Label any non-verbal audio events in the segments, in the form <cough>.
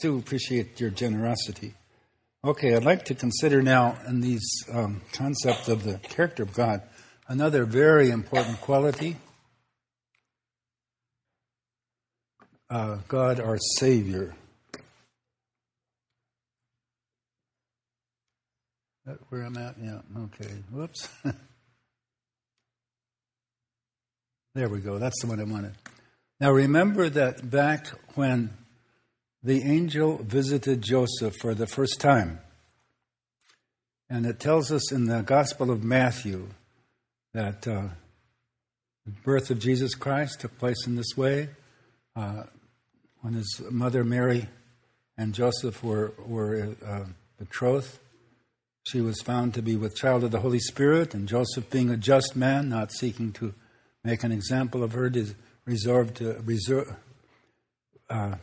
do appreciate your generosity. Okay, I'd like to consider now in these um, concept of the character of God another very important quality. Uh, God, our Savior. That where I'm at? Yeah. Okay. Whoops. <laughs> there we go. That's the one I wanted. Now remember that back when the angel visited Joseph for the first time. And it tells us in the Gospel of Matthew that uh, the birth of Jesus Christ took place in this way. Uh, when his mother Mary and Joseph were, were uh, betrothed, she was found to be with child of the Holy Spirit, and Joseph, being a just man, not seeking to make an example of her, reserved to reserve, uh,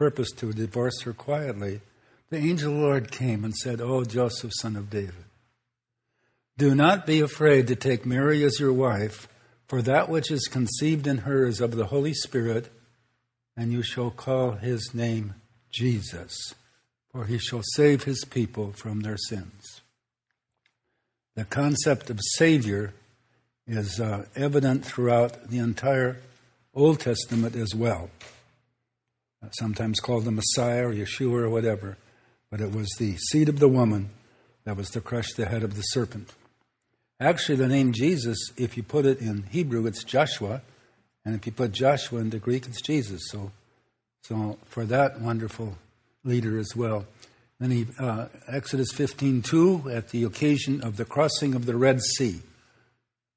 purpose to divorce her quietly, the angel Lord came and said, O Joseph, son of David, do not be afraid to take Mary as your wife, for that which is conceived in her is of the Holy Spirit, and you shall call his name Jesus, for he shall save his people from their sins. The concept of Savior is uh, evident throughout the entire Old Testament as well sometimes called the Messiah or Yeshua or whatever, but it was the seed of the woman that was to crush the head of the serpent. Actually, the name Jesus, if you put it in Hebrew, it's Joshua, and if you put Joshua into Greek, it's Jesus. So, so for that wonderful leader as well. Then he, uh, Exodus 15:2, at the occasion of the crossing of the Red Sea,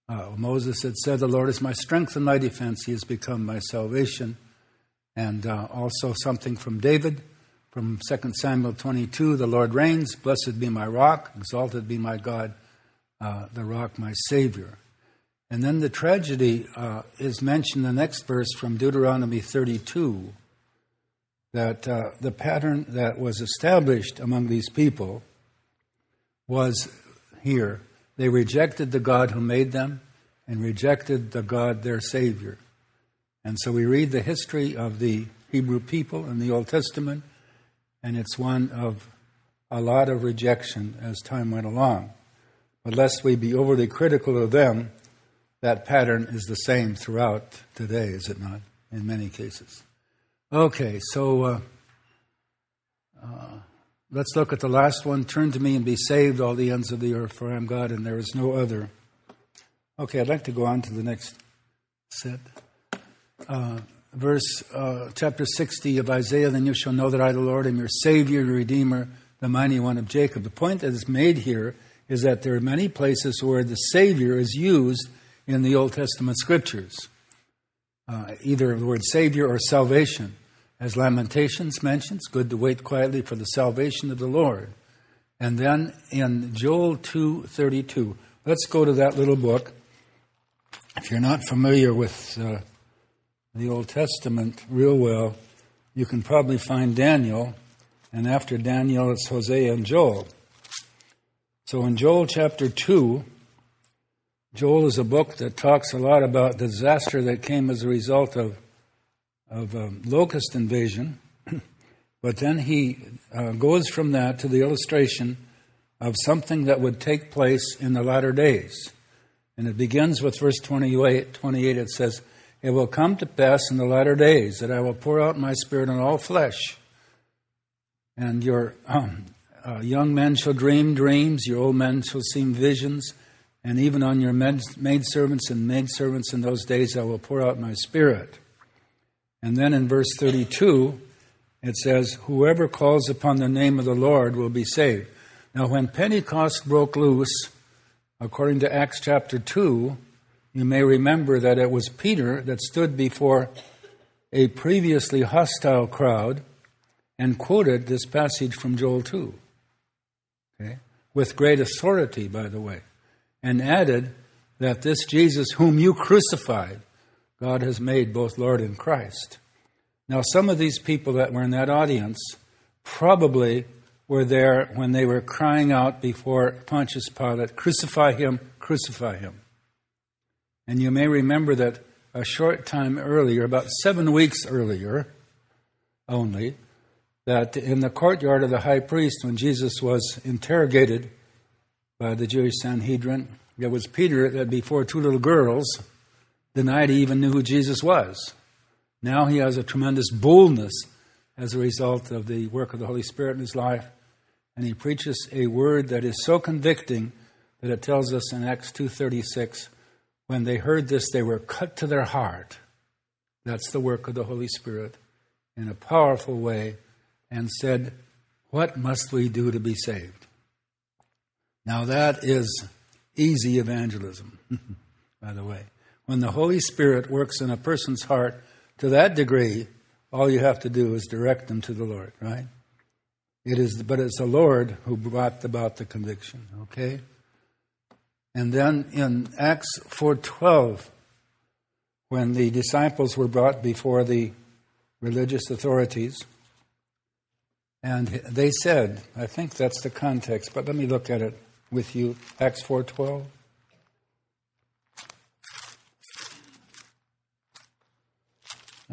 uh, Moses had said, "The Lord is my strength and my defense; He has become my salvation." And uh, also something from David from 2 Samuel 22 The Lord reigns, blessed be my rock, exalted be my God, uh, the rock, my Savior. And then the tragedy uh, is mentioned in the next verse from Deuteronomy 32 that uh, the pattern that was established among these people was here. They rejected the God who made them and rejected the God, their Savior. And so we read the history of the Hebrew people in the Old Testament, and it's one of a lot of rejection as time went along. But lest we be overly critical of them, that pattern is the same throughout today, is it not? In many cases. Okay, so uh, uh, let's look at the last one. Turn to me and be saved, all the ends of the earth, for I am God and there is no other. Okay, I'd like to go on to the next set uh, verse uh, chapter 60 of Isaiah, then you shall know that I, the Lord, am your Savior, your Redeemer, the mighty one of Jacob. The point that is made here is that there are many places where the Savior is used in the Old Testament scriptures, uh, either the word Savior or salvation. As Lamentations mentions, good to wait quietly for the salvation of the Lord. And then in Joel 2:32, let's go to that little book. If you're not familiar with uh, the Old Testament real well, you can probably find Daniel, and after Daniel, it's Hosea and Joel. So in Joel chapter 2, Joel is a book that talks a lot about the disaster that came as a result of, of um, locust invasion. <clears throat> but then he uh, goes from that to the illustration of something that would take place in the latter days. And it begins with verse 28. 28 it says, it will come to pass in the latter days that I will pour out my spirit on all flesh. And your um, uh, young men shall dream dreams, your old men shall see visions, and even on your maidservants and maidservants in those days I will pour out my spirit. And then in verse 32, it says, Whoever calls upon the name of the Lord will be saved. Now, when Pentecost broke loose, according to Acts chapter 2, you may remember that it was Peter that stood before a previously hostile crowd and quoted this passage from Joel 2. Okay? With great authority, by the way, and added that this Jesus, whom you crucified, God has made both Lord and Christ. Now, some of these people that were in that audience probably were there when they were crying out before Pontius Pilate, Crucify him, crucify him. And you may remember that a short time earlier, about seven weeks earlier only, that in the courtyard of the high priest, when Jesus was interrogated by the Jewish Sanhedrin, there was Peter that before two little girls denied he even knew who Jesus was. Now he has a tremendous boldness as a result of the work of the Holy Spirit in his life, and he preaches a word that is so convicting that it tells us in Acts 2:36 when they heard this they were cut to their heart. That's the work of the Holy Spirit in a powerful way and said, "What must we do to be saved?" Now that is easy evangelism, <laughs> by the way. When the Holy Spirit works in a person's heart to that degree, all you have to do is direct them to the Lord, right? It is, but it's the Lord who brought about the conviction. Okay, and then in Acts four twelve, when the disciples were brought before the religious authorities, and they said, I think that's the context, but let me look at it with you. Acts four twelve.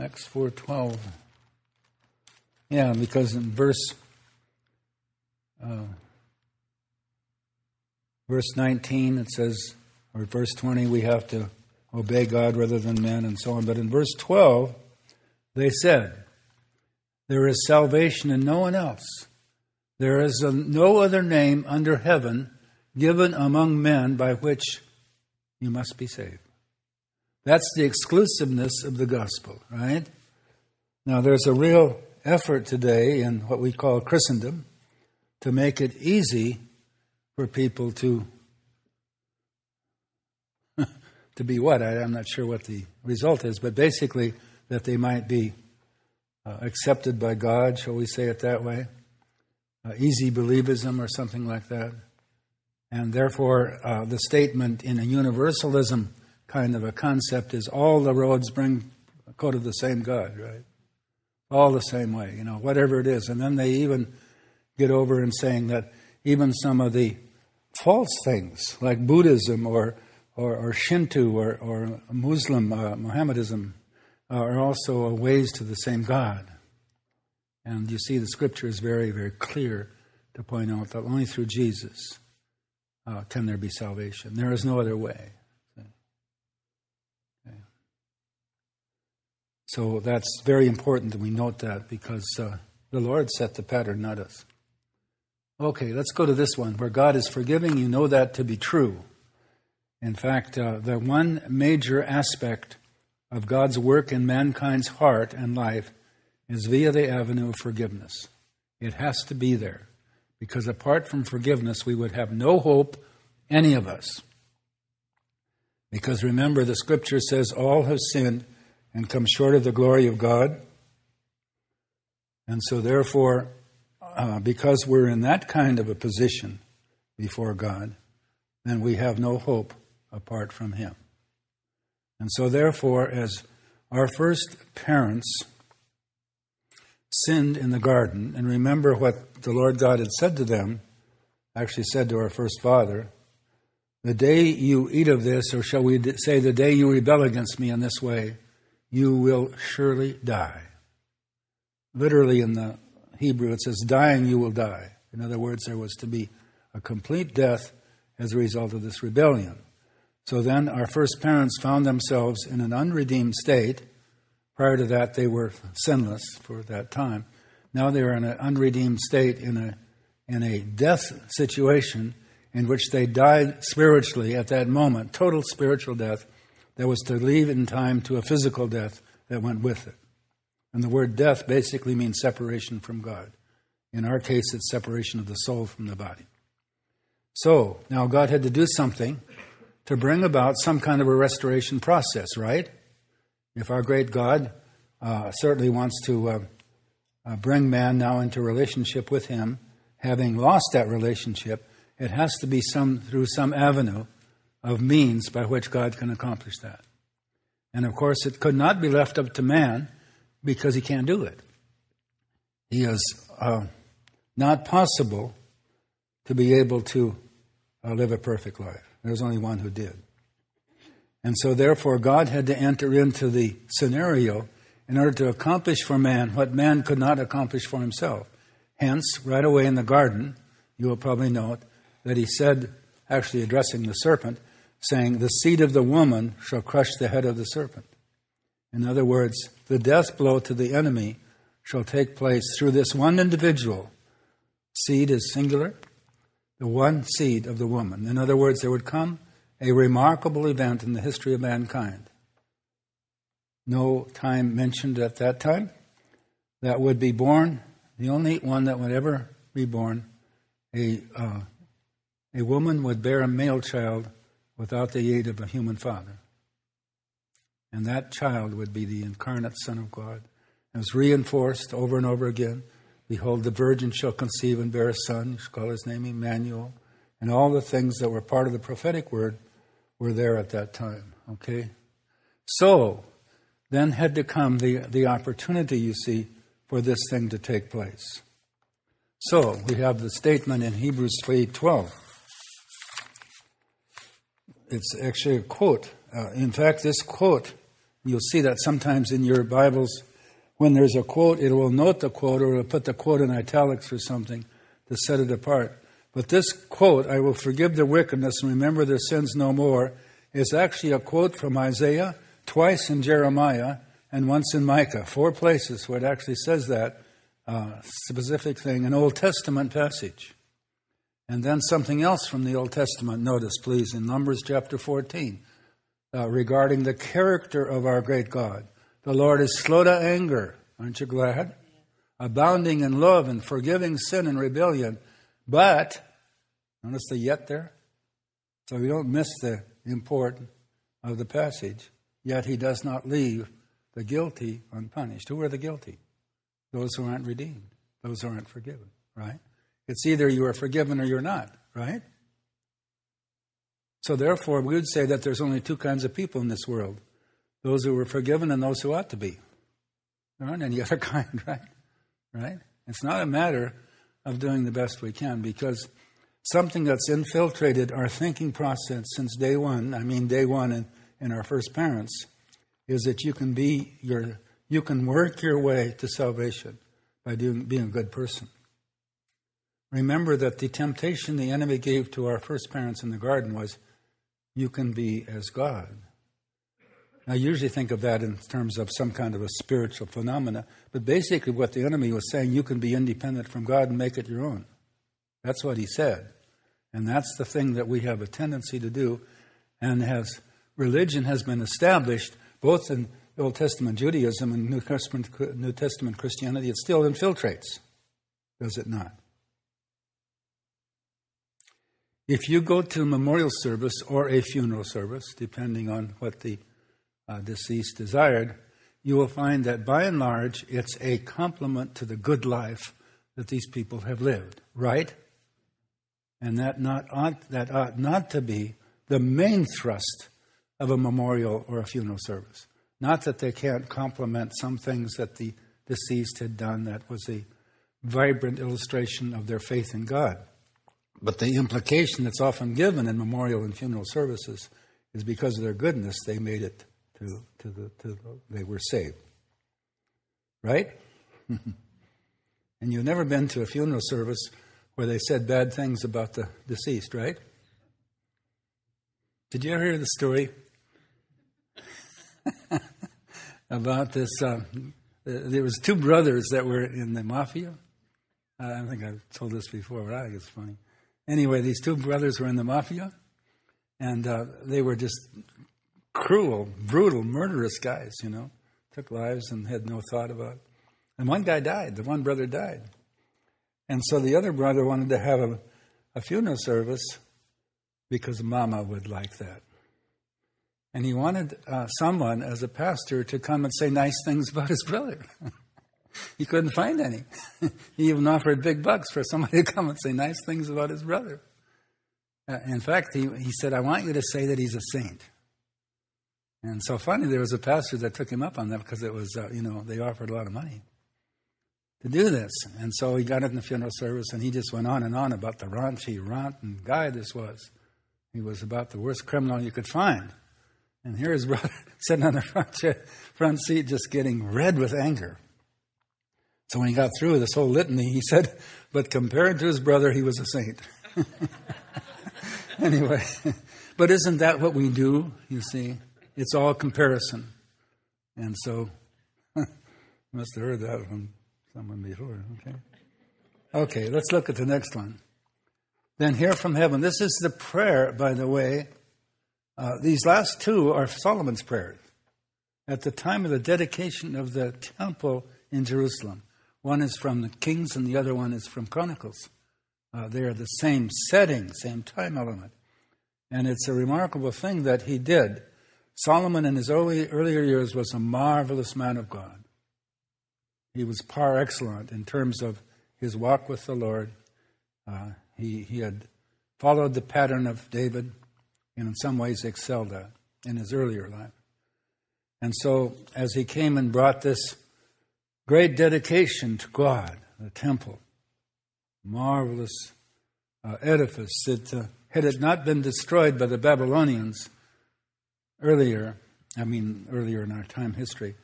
Acts 4.12. Yeah, because in verse uh, verse 19 it says, or verse 20, we have to obey God rather than men and so on. But in verse 12, they said, There is salvation in no one else. There is a, no other name under heaven given among men by which you must be saved. That's the exclusiveness of the gospel, right? Now, there's a real effort today in what we call Christendom to make it easy for people to <laughs> to be what I, am not sure what the result is, but basically that they might be uh, accepted by God, shall we say it that way? Uh, easy believism or something like that, and therefore uh, the statement in a universalism kind of a concept is all the roads bring go to the same God, right? All the same way, you know, whatever it is. And then they even get over in saying that even some of the false things, like Buddhism or, or, or Shinto or, or Muslim, uh, Mohammedanism, uh, are also ways to the same God. And you see, the scripture is very, very clear to point out that only through Jesus uh, can there be salvation. There is no other way. So that's very important that we note that because uh, the Lord set the pattern, not us. Okay, let's go to this one. Where God is forgiving, you know that to be true. In fact, uh, the one major aspect of God's work in mankind's heart and life is via the avenue of forgiveness. It has to be there. Because apart from forgiveness, we would have no hope, any of us. Because remember, the scripture says, All have sinned and come short of the glory of God. And so, therefore, uh, because we're in that kind of a position before God, then we have no hope apart from Him. And so, therefore, as our first parents sinned in the garden, and remember what the Lord God had said to them, actually said to our first father, the day you eat of this, or shall we say, the day you rebel against me in this way, you will surely die. Literally in the Hebrew, it says, dying you will die. In other words, there was to be a complete death as a result of this rebellion. So then our first parents found themselves in an unredeemed state. Prior to that, they were sinless for that time. Now they are in an unredeemed state in a, in a death situation in which they died spiritually at that moment, total spiritual death that was to lead in time to a physical death that went with it. And the word death basically means separation from God. In our case, it's separation of the soul from the body. So, now God had to do something to bring about some kind of a restoration process, right? If our great God uh, certainly wants to uh, uh, bring man now into relationship with Him, having lost that relationship, it has to be some through some avenue of means by which God can accomplish that. And of course, it could not be left up to man because he can't do it. He is uh, not possible to be able to uh, live a perfect life. There's only one who did. And so, therefore, God had to enter into the scenario in order to accomplish for man what man could not accomplish for himself. Hence, right away in the garden, you will probably note that he said, actually addressing the serpent, saying, The seed of the woman shall crush the head of the serpent. In other words, the death blow to the enemy shall take place through this one individual. Seed is singular, the one seed of the woman. In other words, there would come a remarkable event in the history of mankind. No time mentioned at that time. That would be born, the only one that would ever be born, a, uh, a woman would bear a male child without the aid of a human father. And that child would be the incarnate Son of God. It was reinforced over and over again. Behold, the virgin shall conceive and bear a son. You shall call his name Emmanuel. And all the things that were part of the prophetic word were there at that time. Okay? So, then had to come the, the opportunity, you see, for this thing to take place. So, we have the statement in Hebrews 3.12. It's actually a quote. Uh, in fact, this quote, you'll see that sometimes in your Bibles, when there's a quote, it will note the quote or it'll put the quote in italics or something to set it apart. But this quote, I will forgive their wickedness and remember their sins no more, is actually a quote from Isaiah, twice in Jeremiah, and once in Micah. Four places where it actually says that uh, specific thing, an Old Testament passage. And then something else from the Old Testament, notice please, in Numbers chapter 14, uh, regarding the character of our great God. The Lord is slow to anger, aren't you glad? Abounding in love and forgiving sin and rebellion but, notice the yet there? So we don't miss the import of the passage. Yet he does not leave the guilty unpunished. Who are the guilty? Those who aren't redeemed, those who aren't forgiven, right? It's either you are forgiven or you're not, right? So therefore, we would say that there's only two kinds of people in this world those who were forgiven and those who ought to be. There aren't any <laughs> other kind, right? Right? It's not a matter of doing the best we can because something that's infiltrated our thinking process since day one, I mean, day one in, in our first parents, is that you can be your, you can work your way to salvation by doing, being a good person. Remember that the temptation the enemy gave to our first parents in the garden was, you can be as God. I usually think of that in terms of some kind of a spiritual phenomena, but basically what the enemy was saying, you can be independent from God and make it your own. That's what he said. And that's the thing that we have a tendency to do. And has religion has been established both in Old Testament Judaism and New Testament, New Testament Christianity, it still infiltrates, does it not? If you go to a memorial service or a funeral service, depending on what the uh, deceased desired, you will find that by and large it's a complement to the good life that these people have lived, right? And that not ought, that ought not to be the main thrust of a memorial or a funeral service. Not that they can't complement some things that the deceased had done that was a vibrant illustration of their faith in God. But the implication that's often given in memorial and funeral services is because of their goodness, they made it to, to the, to the, they were saved. Right? <laughs> and you've never been to a funeral service where they said bad things about the deceased, right? Did you ever hear the story <laughs> about this? Uh, there was two brothers that were in the mafia. I think I've told this before, but I think it's funny. Anyway, these two brothers were in the mafia, and uh, they were just cruel, brutal, murderous guys, you know, took lives and had no thought about it. And one guy died, the one brother died. And so the other brother wanted to have a, a funeral service because Mama would like that. And he wanted uh, someone as a pastor to come and say nice things about his brother. <laughs> he couldn't find any. <laughs> he even offered big bucks for somebody to come and say nice things about his brother. Uh, in fact, he, he said, I want you to say that he's a saint. And so finally, there was a pastor that took him up on that because it was, uh, you know, they offered a lot of money to do this. And so he got in the funeral service and he just went on and on about the raunchy, rotten guy this was. He was about the worst criminal you could find. And here his <laughs> brother sitting on the front, chair, front seat just getting red with anger. So when he got through this whole litany, he said, but compared to his brother, he was a saint. <laughs> anyway, but isn't that what we do? You see, it's all comparison. And so, <laughs> must have heard that from someone before. Okay. Okay, let's look at the next one. Then hear from heaven. This is the prayer, by the way. Uh, these last two are Solomon's prayers at the time of the dedication of the temple in Jerusalem. One is from the Kings and the other one is from Chronicles. Uh, they are the same setting, same time element. And it's a remarkable thing that he did. Solomon in his early, earlier years was a marvelous man of God. He was par excellent in terms of his walk with the Lord. Uh, he, he had followed the pattern of David and in some ways excelled at in his earlier life. And so, as he came and brought this great dedication to God, the temple, marvelous uh, edifice that uh, had it not been destroyed by the Babylonians earlier, I mean, earlier in our time history,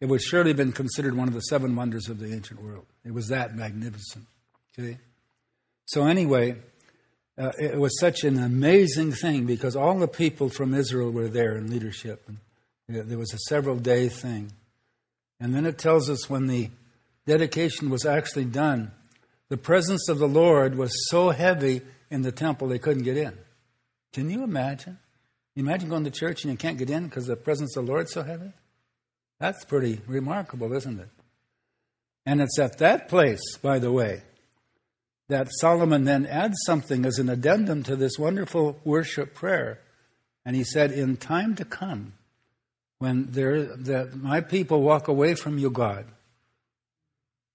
it would surely have been considered one of the seven wonders of the ancient world. It was that magnificent. Okay? So, anyway, uh, it was such an amazing thing because all the people from Israel were there in leadership. And there was a several day thing. And then it tells us when the dedication was actually done, the presence of the Lord was so heavy in the temple they couldn't get in. Can you imagine? Imagine going to church and you can't get in because the presence of the Lord's so heavy? That's pretty remarkable, isn't it? And it's at that place, by the way, that Solomon then adds something as an addendum to this wonderful worship prayer. And he said, In time to come, when there, that my people walk away from you, God,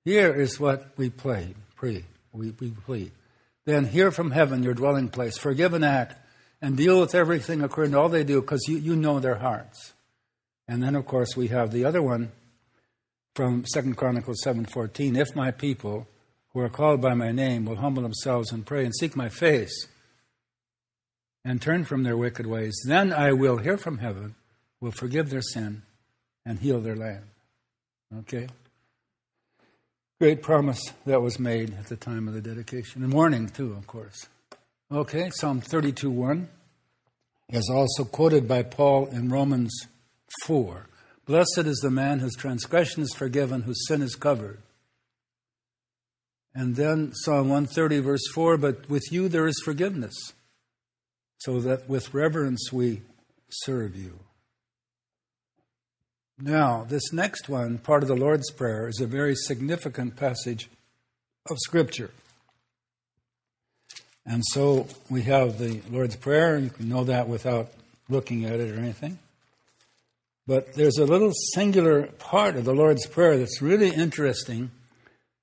here is what we pray, pray, we, we plead. Then hear from heaven your dwelling place, forgive and act, and deal with everything according to all they do, because you, you know their hearts. And then, of course, we have the other one from Second Chronicles 7.14, If my people who are called by my name will humble themselves and pray and seek my face and turn from their wicked ways, then I will hear from heaven, will forgive their sin, and heal their land. Okay? Great promise that was made at the time of the dedication. And warning, too, of course. Okay, Psalm 32 1 is also quoted by Paul in Romans 4. Blessed is the man whose transgression is forgiven, whose sin is covered. And then Psalm 130, verse 4 But with you there is forgiveness, so that with reverence we serve you. Now, this next one, part of the Lord's Prayer, is a very significant passage of Scripture. And so we have the Lord's Prayer. You can know that without looking at it or anything. But there's a little singular part of the Lord's Prayer that's really interesting.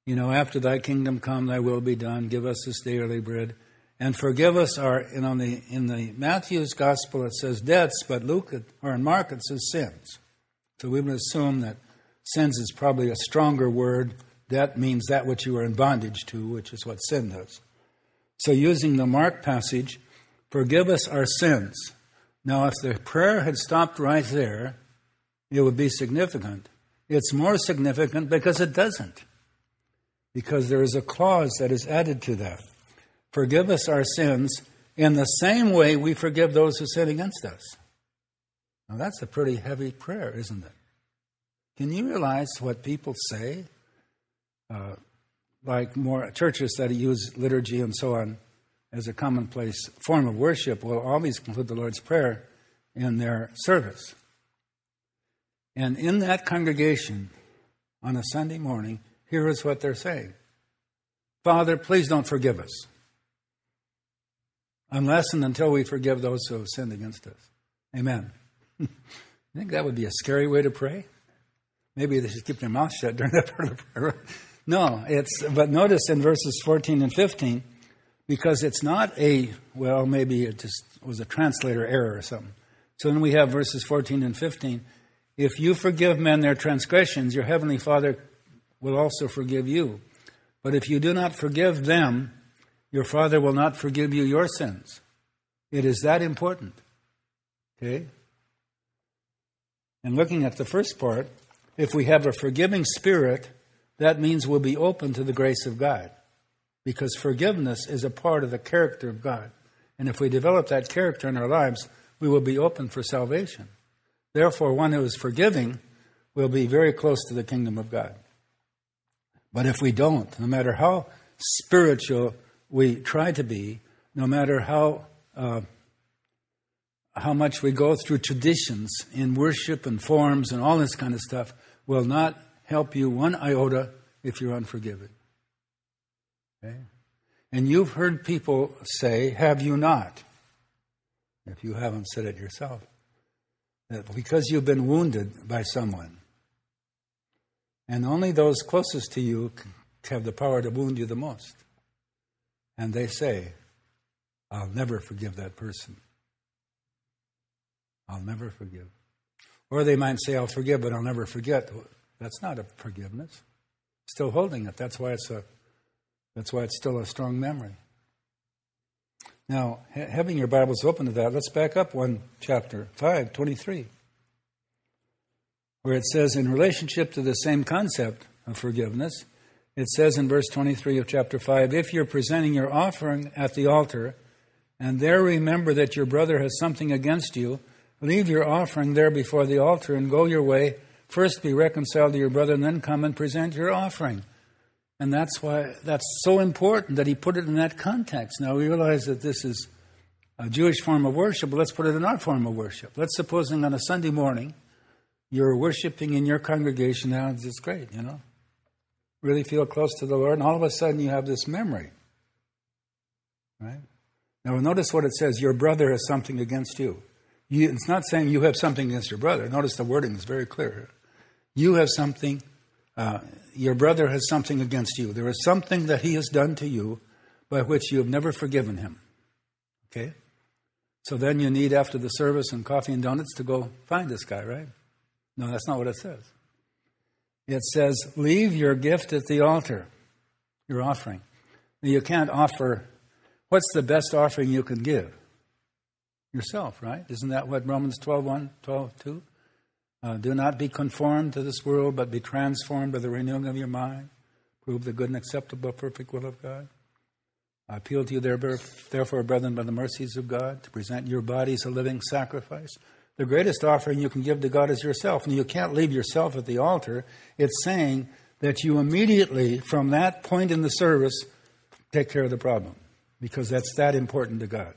You know, after thy kingdom come, thy will be done. Give us this daily bread. And forgive us our, and on the, in the Matthew's gospel it says debts, but Luke, or in Mark it says sins. So we would assume that sins is probably a stronger word. That means that which you are in bondage to, which is what sin does. So using the Mark passage, forgive us our sins. Now, if the prayer had stopped right there, it would be significant. It's more significant because it doesn't. Because there is a clause that is added to that. Forgive us our sins in the same way we forgive those who sin against us. Now, that's a pretty heavy prayer, isn't it? Can you realize what people say? Uh, like more churches that use liturgy and so on as a commonplace form of worship will always conclude the Lord's Prayer in their service. And in that congregation on a Sunday morning, here is what they're saying Father, please don't forgive us unless and until we forgive those who have sinned against us. Amen. <laughs> you think that would be a scary way to pray? Maybe they should keep their mouth shut during that part of the prayer. <laughs> No, it's, but notice in verses 14 and 15, because it's not a, well, maybe it just was a translator error or something. So then we have verses 14 and 15. If you forgive men their transgressions, your heavenly Father will also forgive you. But if you do not forgive them, your Father will not forgive you your sins. It is that important. Okay? And looking at the first part, if we have a forgiving spirit, that means we'll be open to the grace of God. Because forgiveness is a part of the character of God. And if we develop that character in our lives, we will be open for salvation. Therefore, one who is forgiving will be very close to the kingdom of God. But if we don't, no matter how spiritual we try to be, no matter how uh, how much we go through traditions in worship and forms and all this kind of stuff, will not help you one iota if you're unforgiving. Okay? And you've heard people say, Have you not? If you haven't said it yourself, that because you've been wounded by someone, and only those closest to you have the power to wound you the most. And they say, I'll never forgive that person. I'll never forgive. Or they might say, I'll forgive, but I'll never forget. That's not a forgiveness. Still holding it. That's why it's a that's why it's still a strong memory. Now, having your Bibles open to that, let's back up one chapter, 5, 23, where it says, in relationship to the same concept of forgiveness, it says in verse 23 of chapter 5 if you're presenting your offering at the altar, and there remember that your brother has something against you, leave your offering there before the altar and go your way. First be reconciled to your brother, and then come and present your offering. And that's why that's so important that he put it in that context. Now we realize that this is a Jewish form of worship, but let's put it in our form of worship. Let's supposing on a Sunday morning you're worshiping in your congregation now, it's great, you know. Really feel close to the Lord, and all of a sudden you have this memory. Right? Now notice what it says, your brother has something against you. You. It's not saying you have something against your brother. Notice the wording is very clear. You have something uh, your brother has something against you. There is something that he has done to you by which you have never forgiven him. Okay? So then you need, after the service and coffee and donuts, to go find this guy, right? No, that's not what it says. It says, leave your gift at the altar, your offering. You can't offer, what's the best offering you can give? Yourself, right? Isn't that what Romans 12 1, 12 2? Uh, do not be conformed to this world, but be transformed by the renewing of your mind. Prove the good and acceptable, perfect will of God. I appeal to you, therefore, brethren, by the mercies of God, to present your bodies a living sacrifice. The greatest offering you can give to God is yourself. And you can't leave yourself at the altar. It's saying that you immediately, from that point in the service, take care of the problem, because that's that important to God.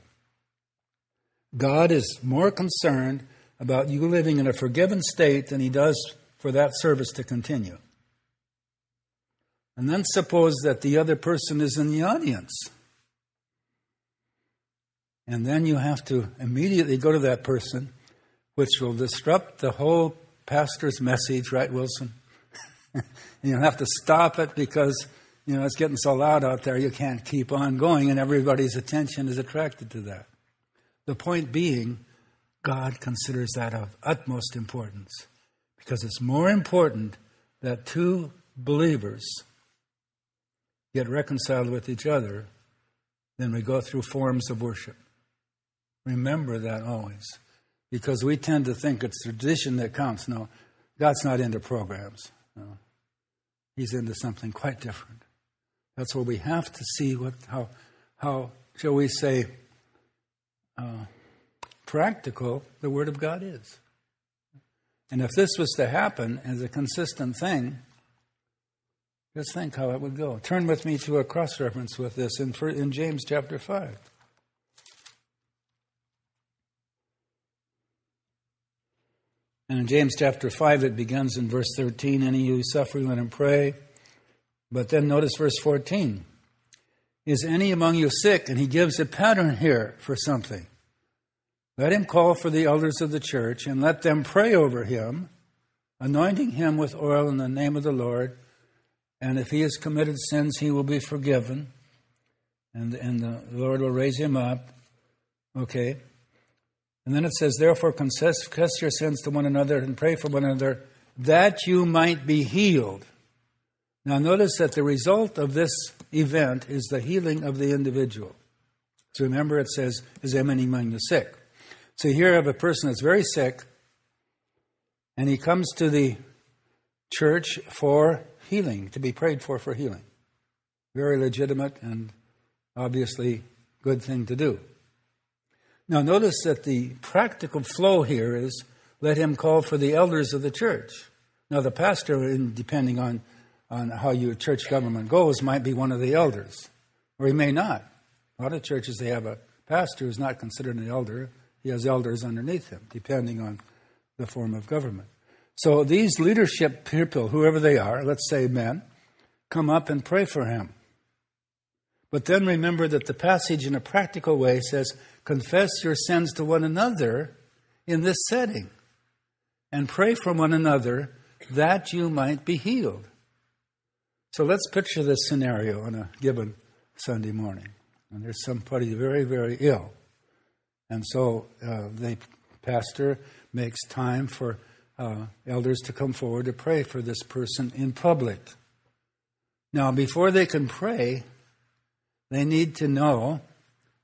God is more concerned about you living in a forgiven state than he does for that service to continue. And then suppose that the other person is in the audience. And then you have to immediately go to that person, which will disrupt the whole pastor's message, right, Wilson? <laughs> you have to stop it because you know it's getting so loud out there you can't keep on going, and everybody's attention is attracted to that. The point being God considers that of utmost importance because it's more important that two believers get reconciled with each other than we go through forms of worship. Remember that always because we tend to think it's tradition that counts. No, God's not into programs. No. He's into something quite different. That's where we have to see what, how, how shall we say, uh, practical the Word of God is. And if this was to happen as a consistent thing, just think how it would go. Turn with me to a cross reference with this in, in James chapter 5. And in James chapter 5, it begins in verse 13 Any who is suffering, let him pray. But then notice verse 14. Is any among you sick? And he gives a pattern here for something. Let him call for the elders of the church and let them pray over him, anointing him with oil in the name of the Lord. And if he has committed sins, he will be forgiven, and, and the Lord will raise him up. Okay. And then it says, Therefore, confess, confess your sins to one another and pray for one another that you might be healed. Now, notice that the result of this event is the healing of the individual. So remember, it says, Is any among the sick? So here I have a person that's very sick, And he comes to the church for healing, to be prayed for for healing. Very legitimate and obviously good thing to do. Now, notice that the practical flow here is let him call for the elders of the church. Now, the pastor, depending on, on how your church government goes, might be one of the elders, or he may not. A lot of churches, they have a pastor who's not considered an elder. He has elders underneath him, depending on the form of government. So these leadership people, whoever they are, let's say men, come up and pray for him. But then remember that the passage in a practical way says, confess your sins to one another in this setting and pray for one another that you might be healed. So let's picture this scenario on a given Sunday morning. And there's somebody very, very ill. And so uh, the pastor makes time for uh, elders to come forward to pray for this person in public. Now, before they can pray, they need to know,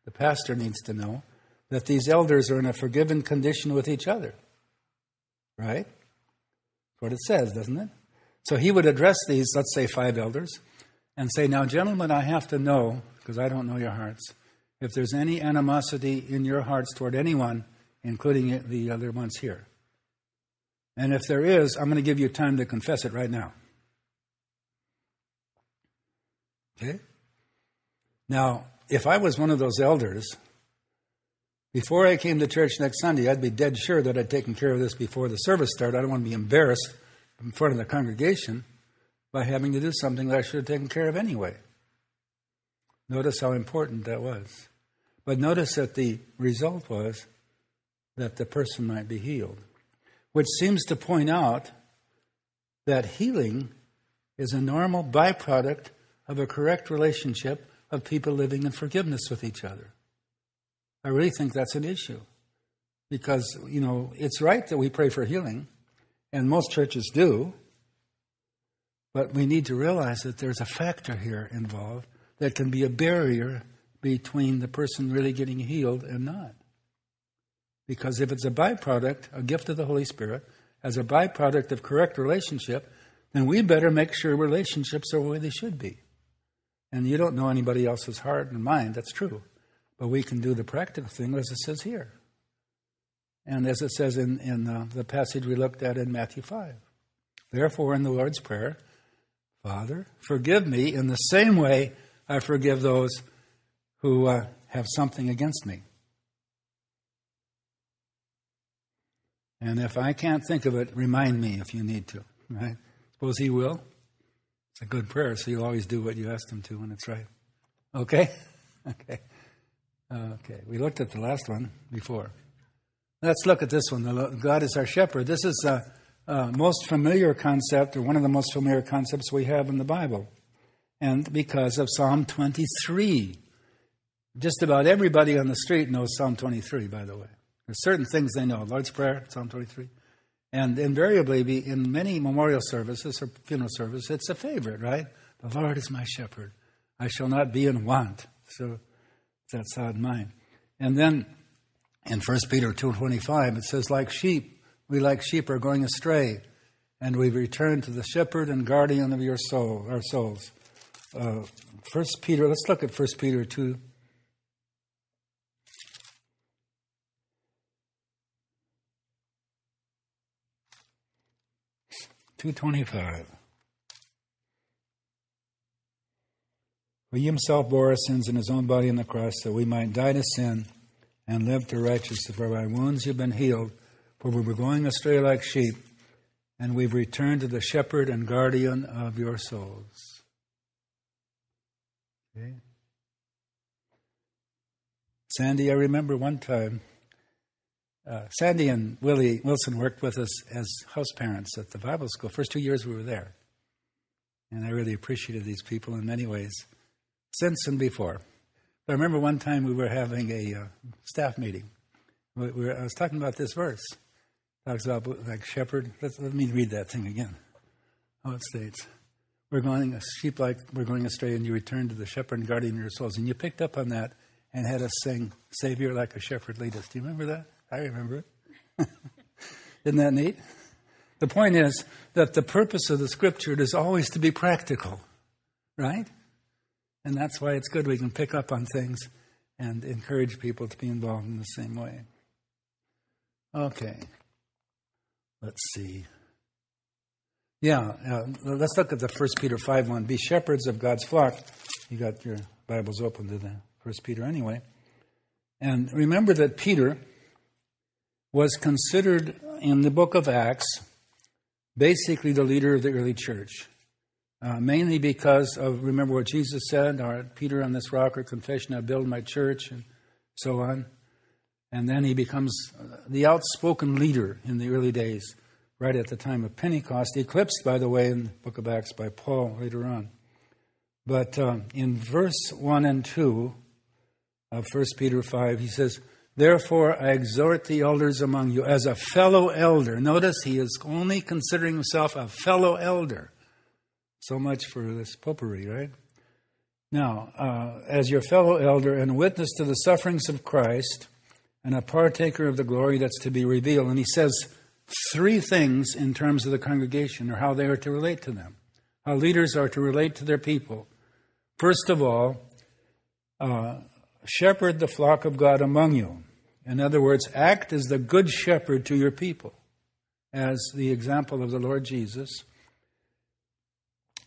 the pastor needs to know, that these elders are in a forgiven condition with each other. Right? That's what it says, doesn't it? So he would address these, let's say, five elders, and say, Now, gentlemen, I have to know, because I don't know your hearts, if there's any animosity in your hearts toward anyone, including the other ones here. And if there is, I'm going to give you time to confess it right now. Okay? Now, if I was one of those elders, before I came to church next Sunday, I'd be dead sure that I'd taken care of this before the service started. I don't want to be embarrassed in front of the congregation by having to do something that I should have taken care of anyway. Notice how important that was. But notice that the result was that the person might be healed which seems to point out that healing is a normal byproduct of a correct relationship of people living in forgiveness with each other. I really think that's an issue. Because, you know, it's right that we pray for healing, and most churches do, but we need to realize that there's a factor here involved that can be a barrier between the person really getting healed and not. Because if it's a byproduct, a gift of the Holy Spirit, as a byproduct of correct relationship, then we better make sure relationships are where they should be. And you don't know anybody else's heart and mind, that's true. But we can do the practical thing as it says here. And as it says in, in uh, the passage we looked at in Matthew 5. Therefore, in the Lord's Prayer, Father, forgive me in the same way I forgive those who uh, have something against me. And if I can't think of it, remind me if you need to. Right? Suppose he will. It's a good prayer, so you'll always do what you asked him to when it's right. Okay? <laughs> Okay. Okay. We looked at the last one before. Let's look at this one. God is our shepherd. This is the most familiar concept, or one of the most familiar concepts we have in the Bible. And because of Psalm 23. Just about everybody on the street knows Psalm 23, by the way. There's certain things they know. Lord's Prayer, Psalm 23. And invariably, in many memorial services or funeral services, it's a favorite, right? The Lord is my shepherd. I shall not be in want. So that's on mine. And then in 1 Peter 2.25, it says, like sheep, we like sheep are going astray, and we return to the shepherd and guardian of your soul, our souls. Uh, 1 Peter, let's look at 1 Peter 2, 225. For he himself bore our sins in his own body on the cross, that we might die to sin and live to righteousness. For by wounds you've been healed, for we were going astray like sheep, and we've returned to the shepherd and guardian of your souls. Okay. Sandy, I remember one time uh, Sandy and Willie Wilson worked with us as house parents at the Bible school. First two years we were there. And I really appreciated these people in many ways, since and before. But I remember one time we were having a uh, staff meeting. We were, I was talking about this verse. It talks about like shepherd. Let, let me read that thing again. Oh, it states, "We're going a sheep like we're going astray, and you return to the shepherd and guardian of your souls." And you picked up on that and had us sing, "Savior, like a shepherd, lead us." Do you remember that? I remember it. <laughs> Isn't that neat? The point is that the purpose of the scripture is always to be practical, right? And that's why it's good we can pick up on things and encourage people to be involved in the same way. Okay. Let's see. Yeah, uh, let's look at the First Peter 5 1. Be shepherds of God's flock. You got your Bibles open to the First Peter anyway. And remember that Peter was considered in the book of Acts basically the leader of the early church. Uh, mainly because of, remember what Jesus said, All right, Peter on this rock or confession, I build my church, and so on. And then he becomes the outspoken leader in the early days, right at the time of Pentecost, eclipsed, by the way, in the book of Acts by Paul later on. But um, in verse 1 and 2 of 1 Peter 5, he says, Therefore, I exhort the elders among you as a fellow elder. Notice he is only considering himself a fellow elder. So much for this popery, right? Now, uh, as your fellow elder and witness to the sufferings of Christ and a partaker of the glory that's to be revealed. And he says three things in terms of the congregation or how they are to relate to them, how leaders are to relate to their people. First of all, uh, shepherd the flock of God among you. In other words, act as the good shepherd to your people, as the example of the Lord Jesus,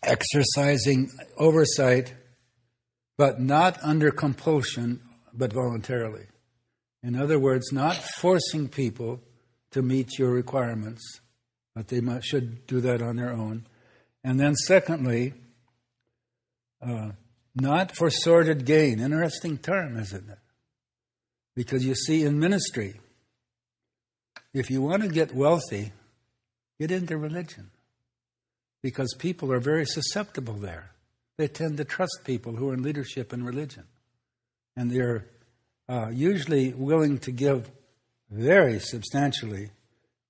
exercising oversight, but not under compulsion, but voluntarily. In other words, not forcing people to meet your requirements, but they must, should do that on their own. And then, secondly, uh, not for sordid gain. Interesting term, isn't it? Because you see, in ministry, if you want to get wealthy, get into religion. Because people are very susceptible there. They tend to trust people who are in leadership in religion. And they're uh, usually willing to give very substantially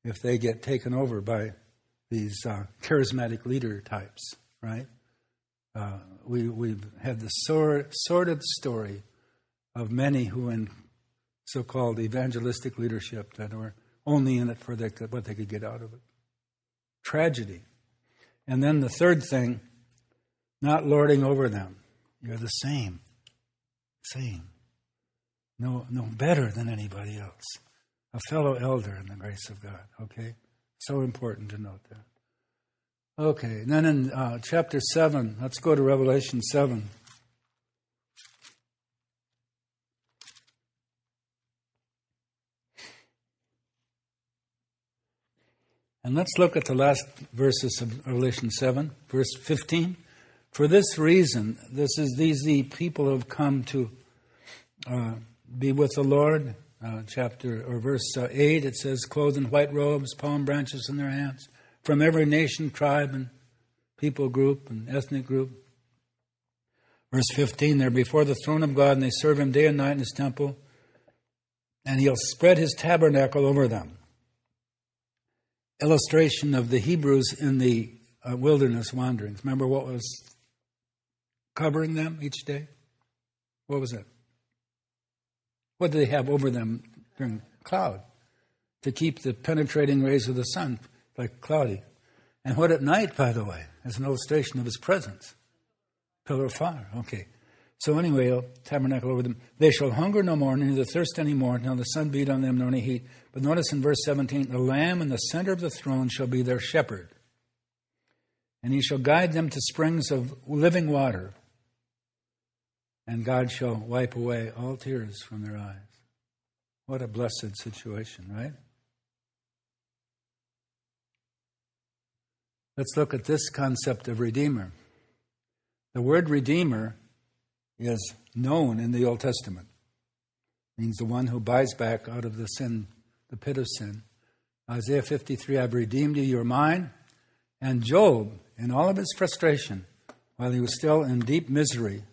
if they get taken over by these uh, charismatic leader types, right? Uh, we, we've had the sor- sordid story of many who in so called evangelistic leadership that were only in it for their, what they could get out of it. Tragedy. And then the third thing, not lording over them. You're the same. Same. No, no better than anybody else. A fellow elder in the grace of God. Okay? So important to note that. Okay, then in uh, chapter 7, let's go to Revelation 7. And let's look at the last verses of Revelation 7, verse 15. For this reason, this is these the people who have come to uh, be with the Lord. Uh, chapter or verse uh, 8, it says, clothed in white robes, palm branches in their hands, from every nation, tribe, and people group and ethnic group. Verse 15, they're before the throne of God, and they serve him day and night in his temple, and he'll spread his tabernacle over them illustration of the Hebrews in the uh, wilderness wanderings. Remember what was covering them each day? What was it? What do they have over them during cloud? To keep the penetrating rays of the sun like cloudy. And what at night, by the way, as an illustration of his presence? Pillar of fire. Okay. So anyway, I'll tabernacle over them. They shall hunger no more, neither thirst any more, nor the sun beat on them, nor any heat. But notice in verse 17, the Lamb in the center of the throne shall be their shepherd, and he shall guide them to springs of living water, and God shall wipe away all tears from their eyes. What a blessed situation, right? Let's look at this concept of Redeemer. The word Redeemer is known in the Old Testament. It means the one who buys back out of the sin, the pit of sin. Isaiah 53, I've redeemed you, you're mine. And Job, in all of his frustration, while he was still in deep misery,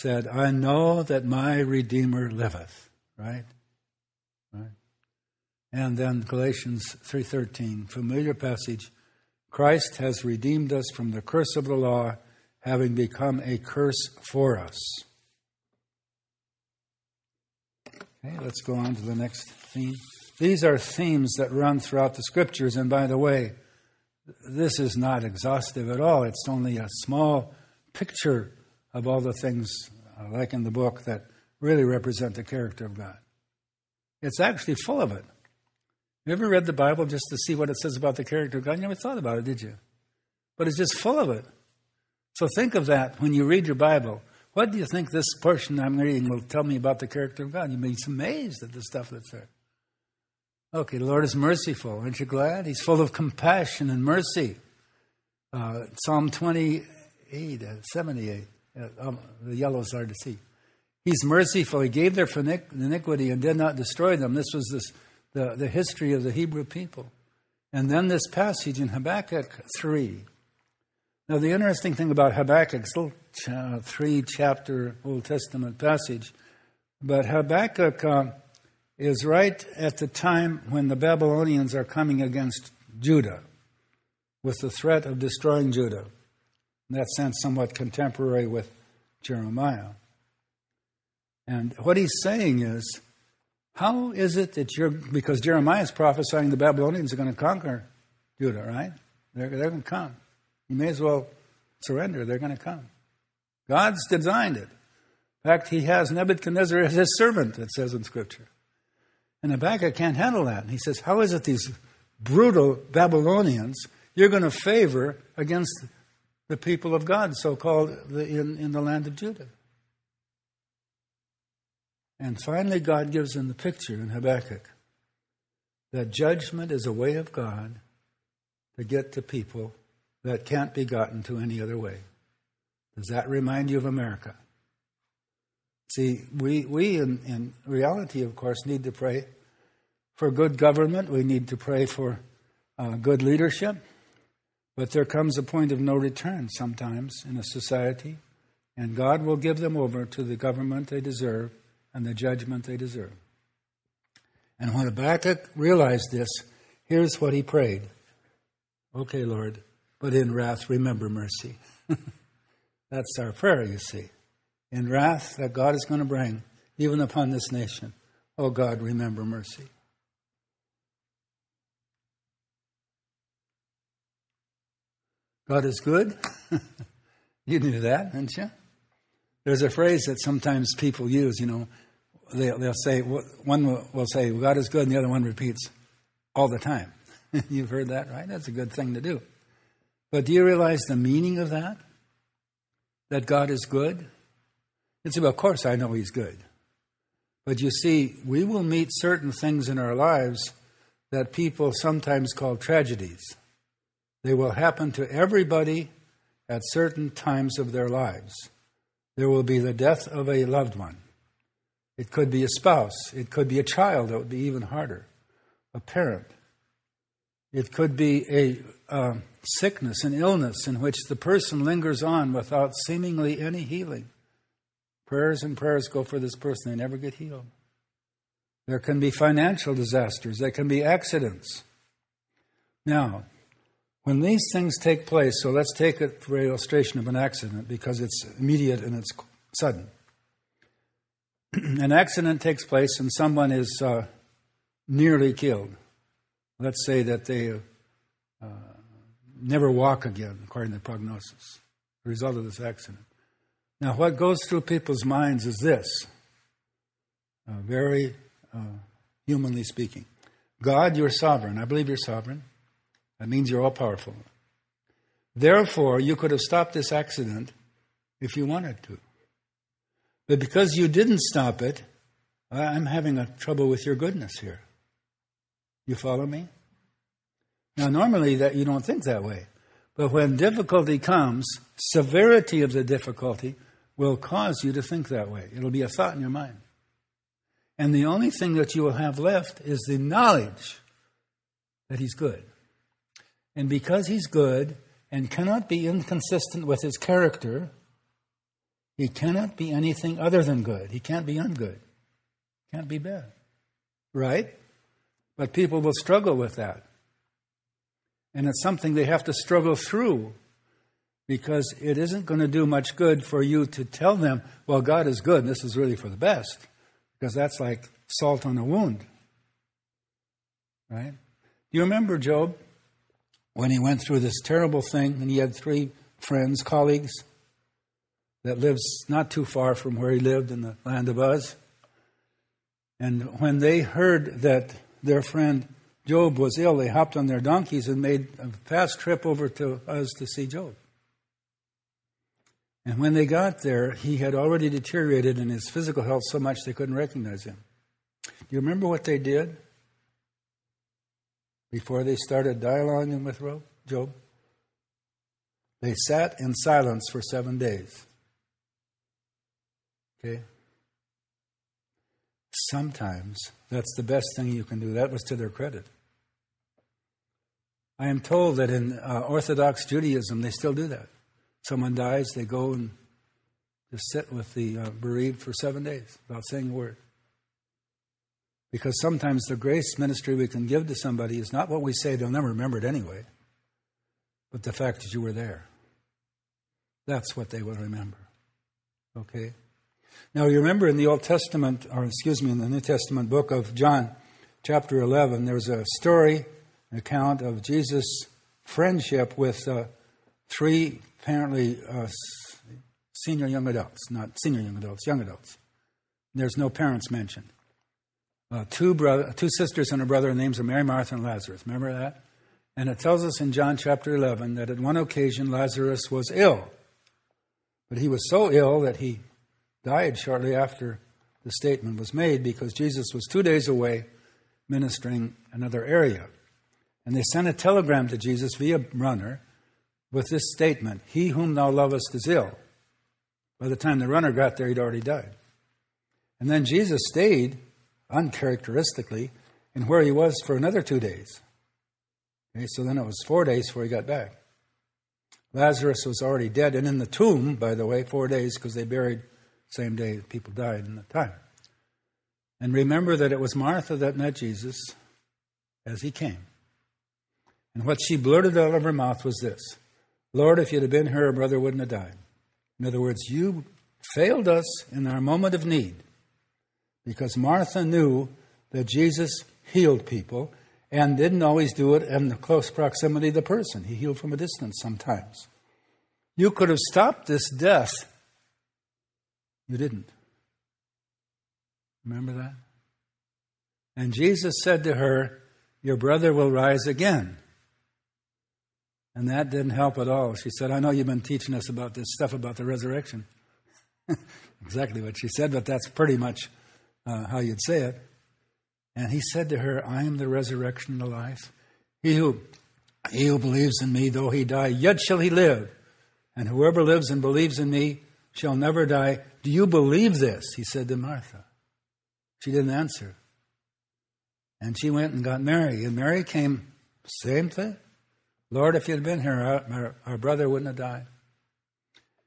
said, I know that my Redeemer liveth. Right? Right? And then Galatians 3:13, familiar passage, Christ has redeemed us from the curse of the law having become a curse for us. Okay, let's go on to the next theme. these are themes that run throughout the scriptures. And by the way, this is not exhaustive at all. It's only a small picture of all the things, uh, like in the book, that really represent the character of God. It's actually full of it. You ever read the Bible just to see what it says about the character of God? You never thought about it, did you? But it's just full of it. So think of that when you read your Bible. What do you think this portion I'm reading will tell me about the character of God? You'll be amazed at the stuff that's there. Okay, the Lord is merciful. Aren't you glad? He's full of compassion and mercy. Uh, Psalm 28, uh, 78. Um, the yellows are hard to see. He's merciful. He gave their iniquity and did not destroy them. This was this, the, the history of the Hebrew people. And then this passage in Habakkuk 3. Now, the interesting thing about Habakkuk, it's a little uh, three chapter Old Testament passage, but Habakkuk uh, is right at the time when the Babylonians are coming against Judah with the threat of destroying Judah. In that sense, somewhat contemporary with Jeremiah. And what he's saying is, how is it that you're, because Jeremiah is prophesying the Babylonians are going to conquer Judah, right? They're, they're going to come. You may as well surrender, they're going to come. God's designed it. In fact, he has Nebuchadnezzar as his servant, it says in Scripture. And Habakkuk can't handle that. And he says, How is it these brutal Babylonians you're going to favor against the people of God, so called in, in the land of Judah? And finally, God gives him the picture in Habakkuk that judgment is a way of God to get to people that can't be gotten to any other way. Does that remind you of America? See, we, we in, in reality, of course, need to pray for good government. We need to pray for uh, good leadership. But there comes a point of no return sometimes in a society, and God will give them over to the government they deserve and the judgment they deserve. And when Habakkuk realized this, here's what he prayed Okay, Lord, but in wrath, remember mercy. <laughs> That's our prayer, you see. In wrath that God is going to bring, even upon this nation. Oh God, remember mercy. God is good. <laughs> you knew that, didn't you? There's a phrase that sometimes people use, you know, they'll, they'll say, one will say, God is good, and the other one repeats all the time. <laughs> You've heard that, right? That's a good thing to do. But do you realize the meaning of that? That God is good? It's of course I know He's good. But you see, we will meet certain things in our lives that people sometimes call tragedies. They will happen to everybody at certain times of their lives. There will be the death of a loved one. It could be a spouse. It could be a child. That would be even harder. A parent. It could be a uh, sickness, an illness in which the person lingers on without seemingly any healing. Prayers and prayers go for this person, they never get healed. There can be financial disasters, there can be accidents. Now, when these things take place, so let's take it for illustration of an accident because it's immediate and it's sudden. <clears throat> an accident takes place and someone is uh, nearly killed. Let's say that they uh, never walk again, according to the prognosis, the result of this accident. Now, what goes through people's minds is this, uh, very uh, humanly speaking God, you're sovereign. I believe you're sovereign. That means you're all powerful. Therefore, you could have stopped this accident if you wanted to. But because you didn't stop it, I'm having a trouble with your goodness here. You follow me? Now, normally that you don't think that way. But when difficulty comes, severity of the difficulty will cause you to think that way. It'll be a thought in your mind. And the only thing that you will have left is the knowledge that He's good. And because He's good and cannot be inconsistent with His character, He cannot be anything other than good. He can't be ungood. Can't be bad. Right? But people will struggle with that. And it's something they have to struggle through because it isn't going to do much good for you to tell them, well, God is good, and this is really for the best, because that's like salt on a wound. Right? Do you remember Job when he went through this terrible thing and he had three friends, colleagues that lives not too far from where he lived in the land of Uz? And when they heard that their friend Job was ill, they hopped on their donkeys and made a fast trip over to Uz to see Job. And when they got there, he had already deteriorated in his physical health so much they couldn't recognize him. Do you remember what they did before they started dialoguing with Job? They sat in silence for seven days. Okay? Sometimes that's the best thing you can do. That was to their credit. I am told that in uh, Orthodox Judaism, they still do that. Someone dies, they go and just sit with the uh, bereaved for seven days without saying a word. Because sometimes the grace ministry we can give to somebody is not what we say, they'll never remember it anyway, but the fact that you were there. That's what they will remember. Okay? Now, you remember in the Old Testament, or excuse me, in the New Testament book of John, chapter 11, there's a story, an account of Jesus' friendship with uh, three apparently uh, senior young adults, not senior young adults, young adults. There's no parents mentioned. Uh, two, brother, two sisters and a brother, names are Mary, Martha, and Lazarus. Remember that? And it tells us in John chapter 11 that at one occasion Lazarus was ill. But he was so ill that he died shortly after the statement was made because Jesus was two days away ministering another area. And they sent a telegram to Jesus via runner with this statement He whom thou lovest is ill. By the time the runner got there, he'd already died. And then Jesus stayed, uncharacteristically, and where he was for another two days. Okay, so then it was four days before he got back. Lazarus was already dead and in the tomb, by the way, four days because they buried same day people died in the time. And remember that it was Martha that met Jesus as he came. And what she blurted out of her mouth was this Lord, if you'd have been here, our brother wouldn't have died. In other words, you failed us in our moment of need because Martha knew that Jesus healed people and didn't always do it in the close proximity of the person. He healed from a distance sometimes. You could have stopped this death you didn't. Remember that? And Jesus said to her, Your brother will rise again. And that didn't help at all. She said, I know you've been teaching us about this stuff about the resurrection. <laughs> exactly what she said, but that's pretty much uh, how you'd say it. And he said to her, I am the resurrection and the life. He who, he who believes in me, though he die, yet shall he live. And whoever lives and believes in me shall never die. Do you believe this? He said to Martha. She didn't answer. And she went and got Mary. And Mary came, same thing. Lord, if you'd been here, our, our brother wouldn't have died.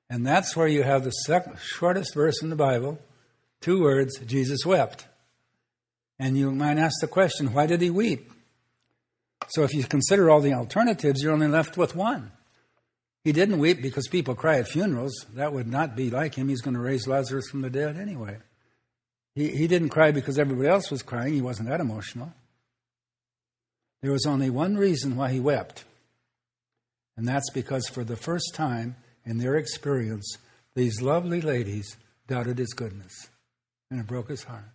And that's where you have the shortest verse in the Bible two words Jesus wept. And you might ask the question, why did he weep? So if you consider all the alternatives, you're only left with one. He didn't weep because people cry at funerals. That would not be like him. He's going to raise Lazarus from the dead anyway. He, he didn't cry because everybody else was crying. He wasn't that emotional. There was only one reason why he wept, and that's because for the first time in their experience, these lovely ladies doubted his goodness, and it broke his heart.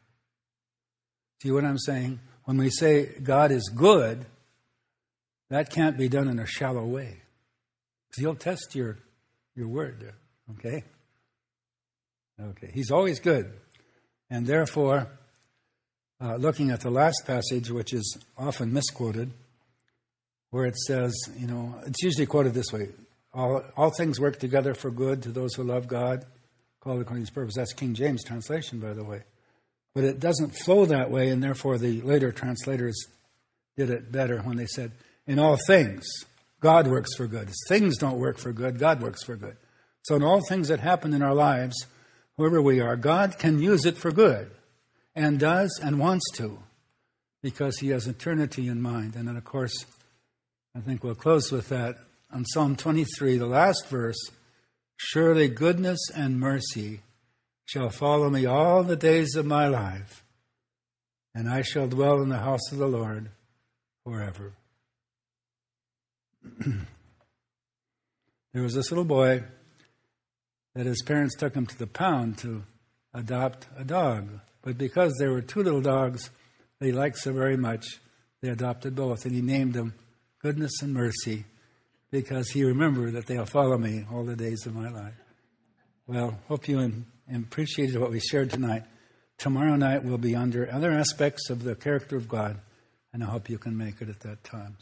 See what I'm saying? When we say God is good, that can't be done in a shallow way. Because He'll test your, your word, okay? Okay, he's always good. And therefore, uh, looking at the last passage, which is often misquoted, where it says, you know, it's usually quoted this way all, all things work together for good to those who love God, called according to his purpose. That's King James translation, by the way. But it doesn't flow that way, and therefore the later translators did it better when they said, in all things. God works for good. Things don't work for good, God works for good. So, in all things that happen in our lives, whoever we are, God can use it for good and does and wants to because He has eternity in mind. And then, of course, I think we'll close with that on Psalm 23, the last verse Surely goodness and mercy shall follow me all the days of my life, and I shall dwell in the house of the Lord forever. <clears throat> there was this little boy that his parents took him to the pound to adopt a dog. But because there were two little dogs that he liked so very much, they adopted both, and he named them Goodness and Mercy because he remembered that they'll follow me all the days of my life. Well, hope you appreciated what we shared tonight. Tomorrow night we'll be under other aspects of the character of God, and I hope you can make it at that time.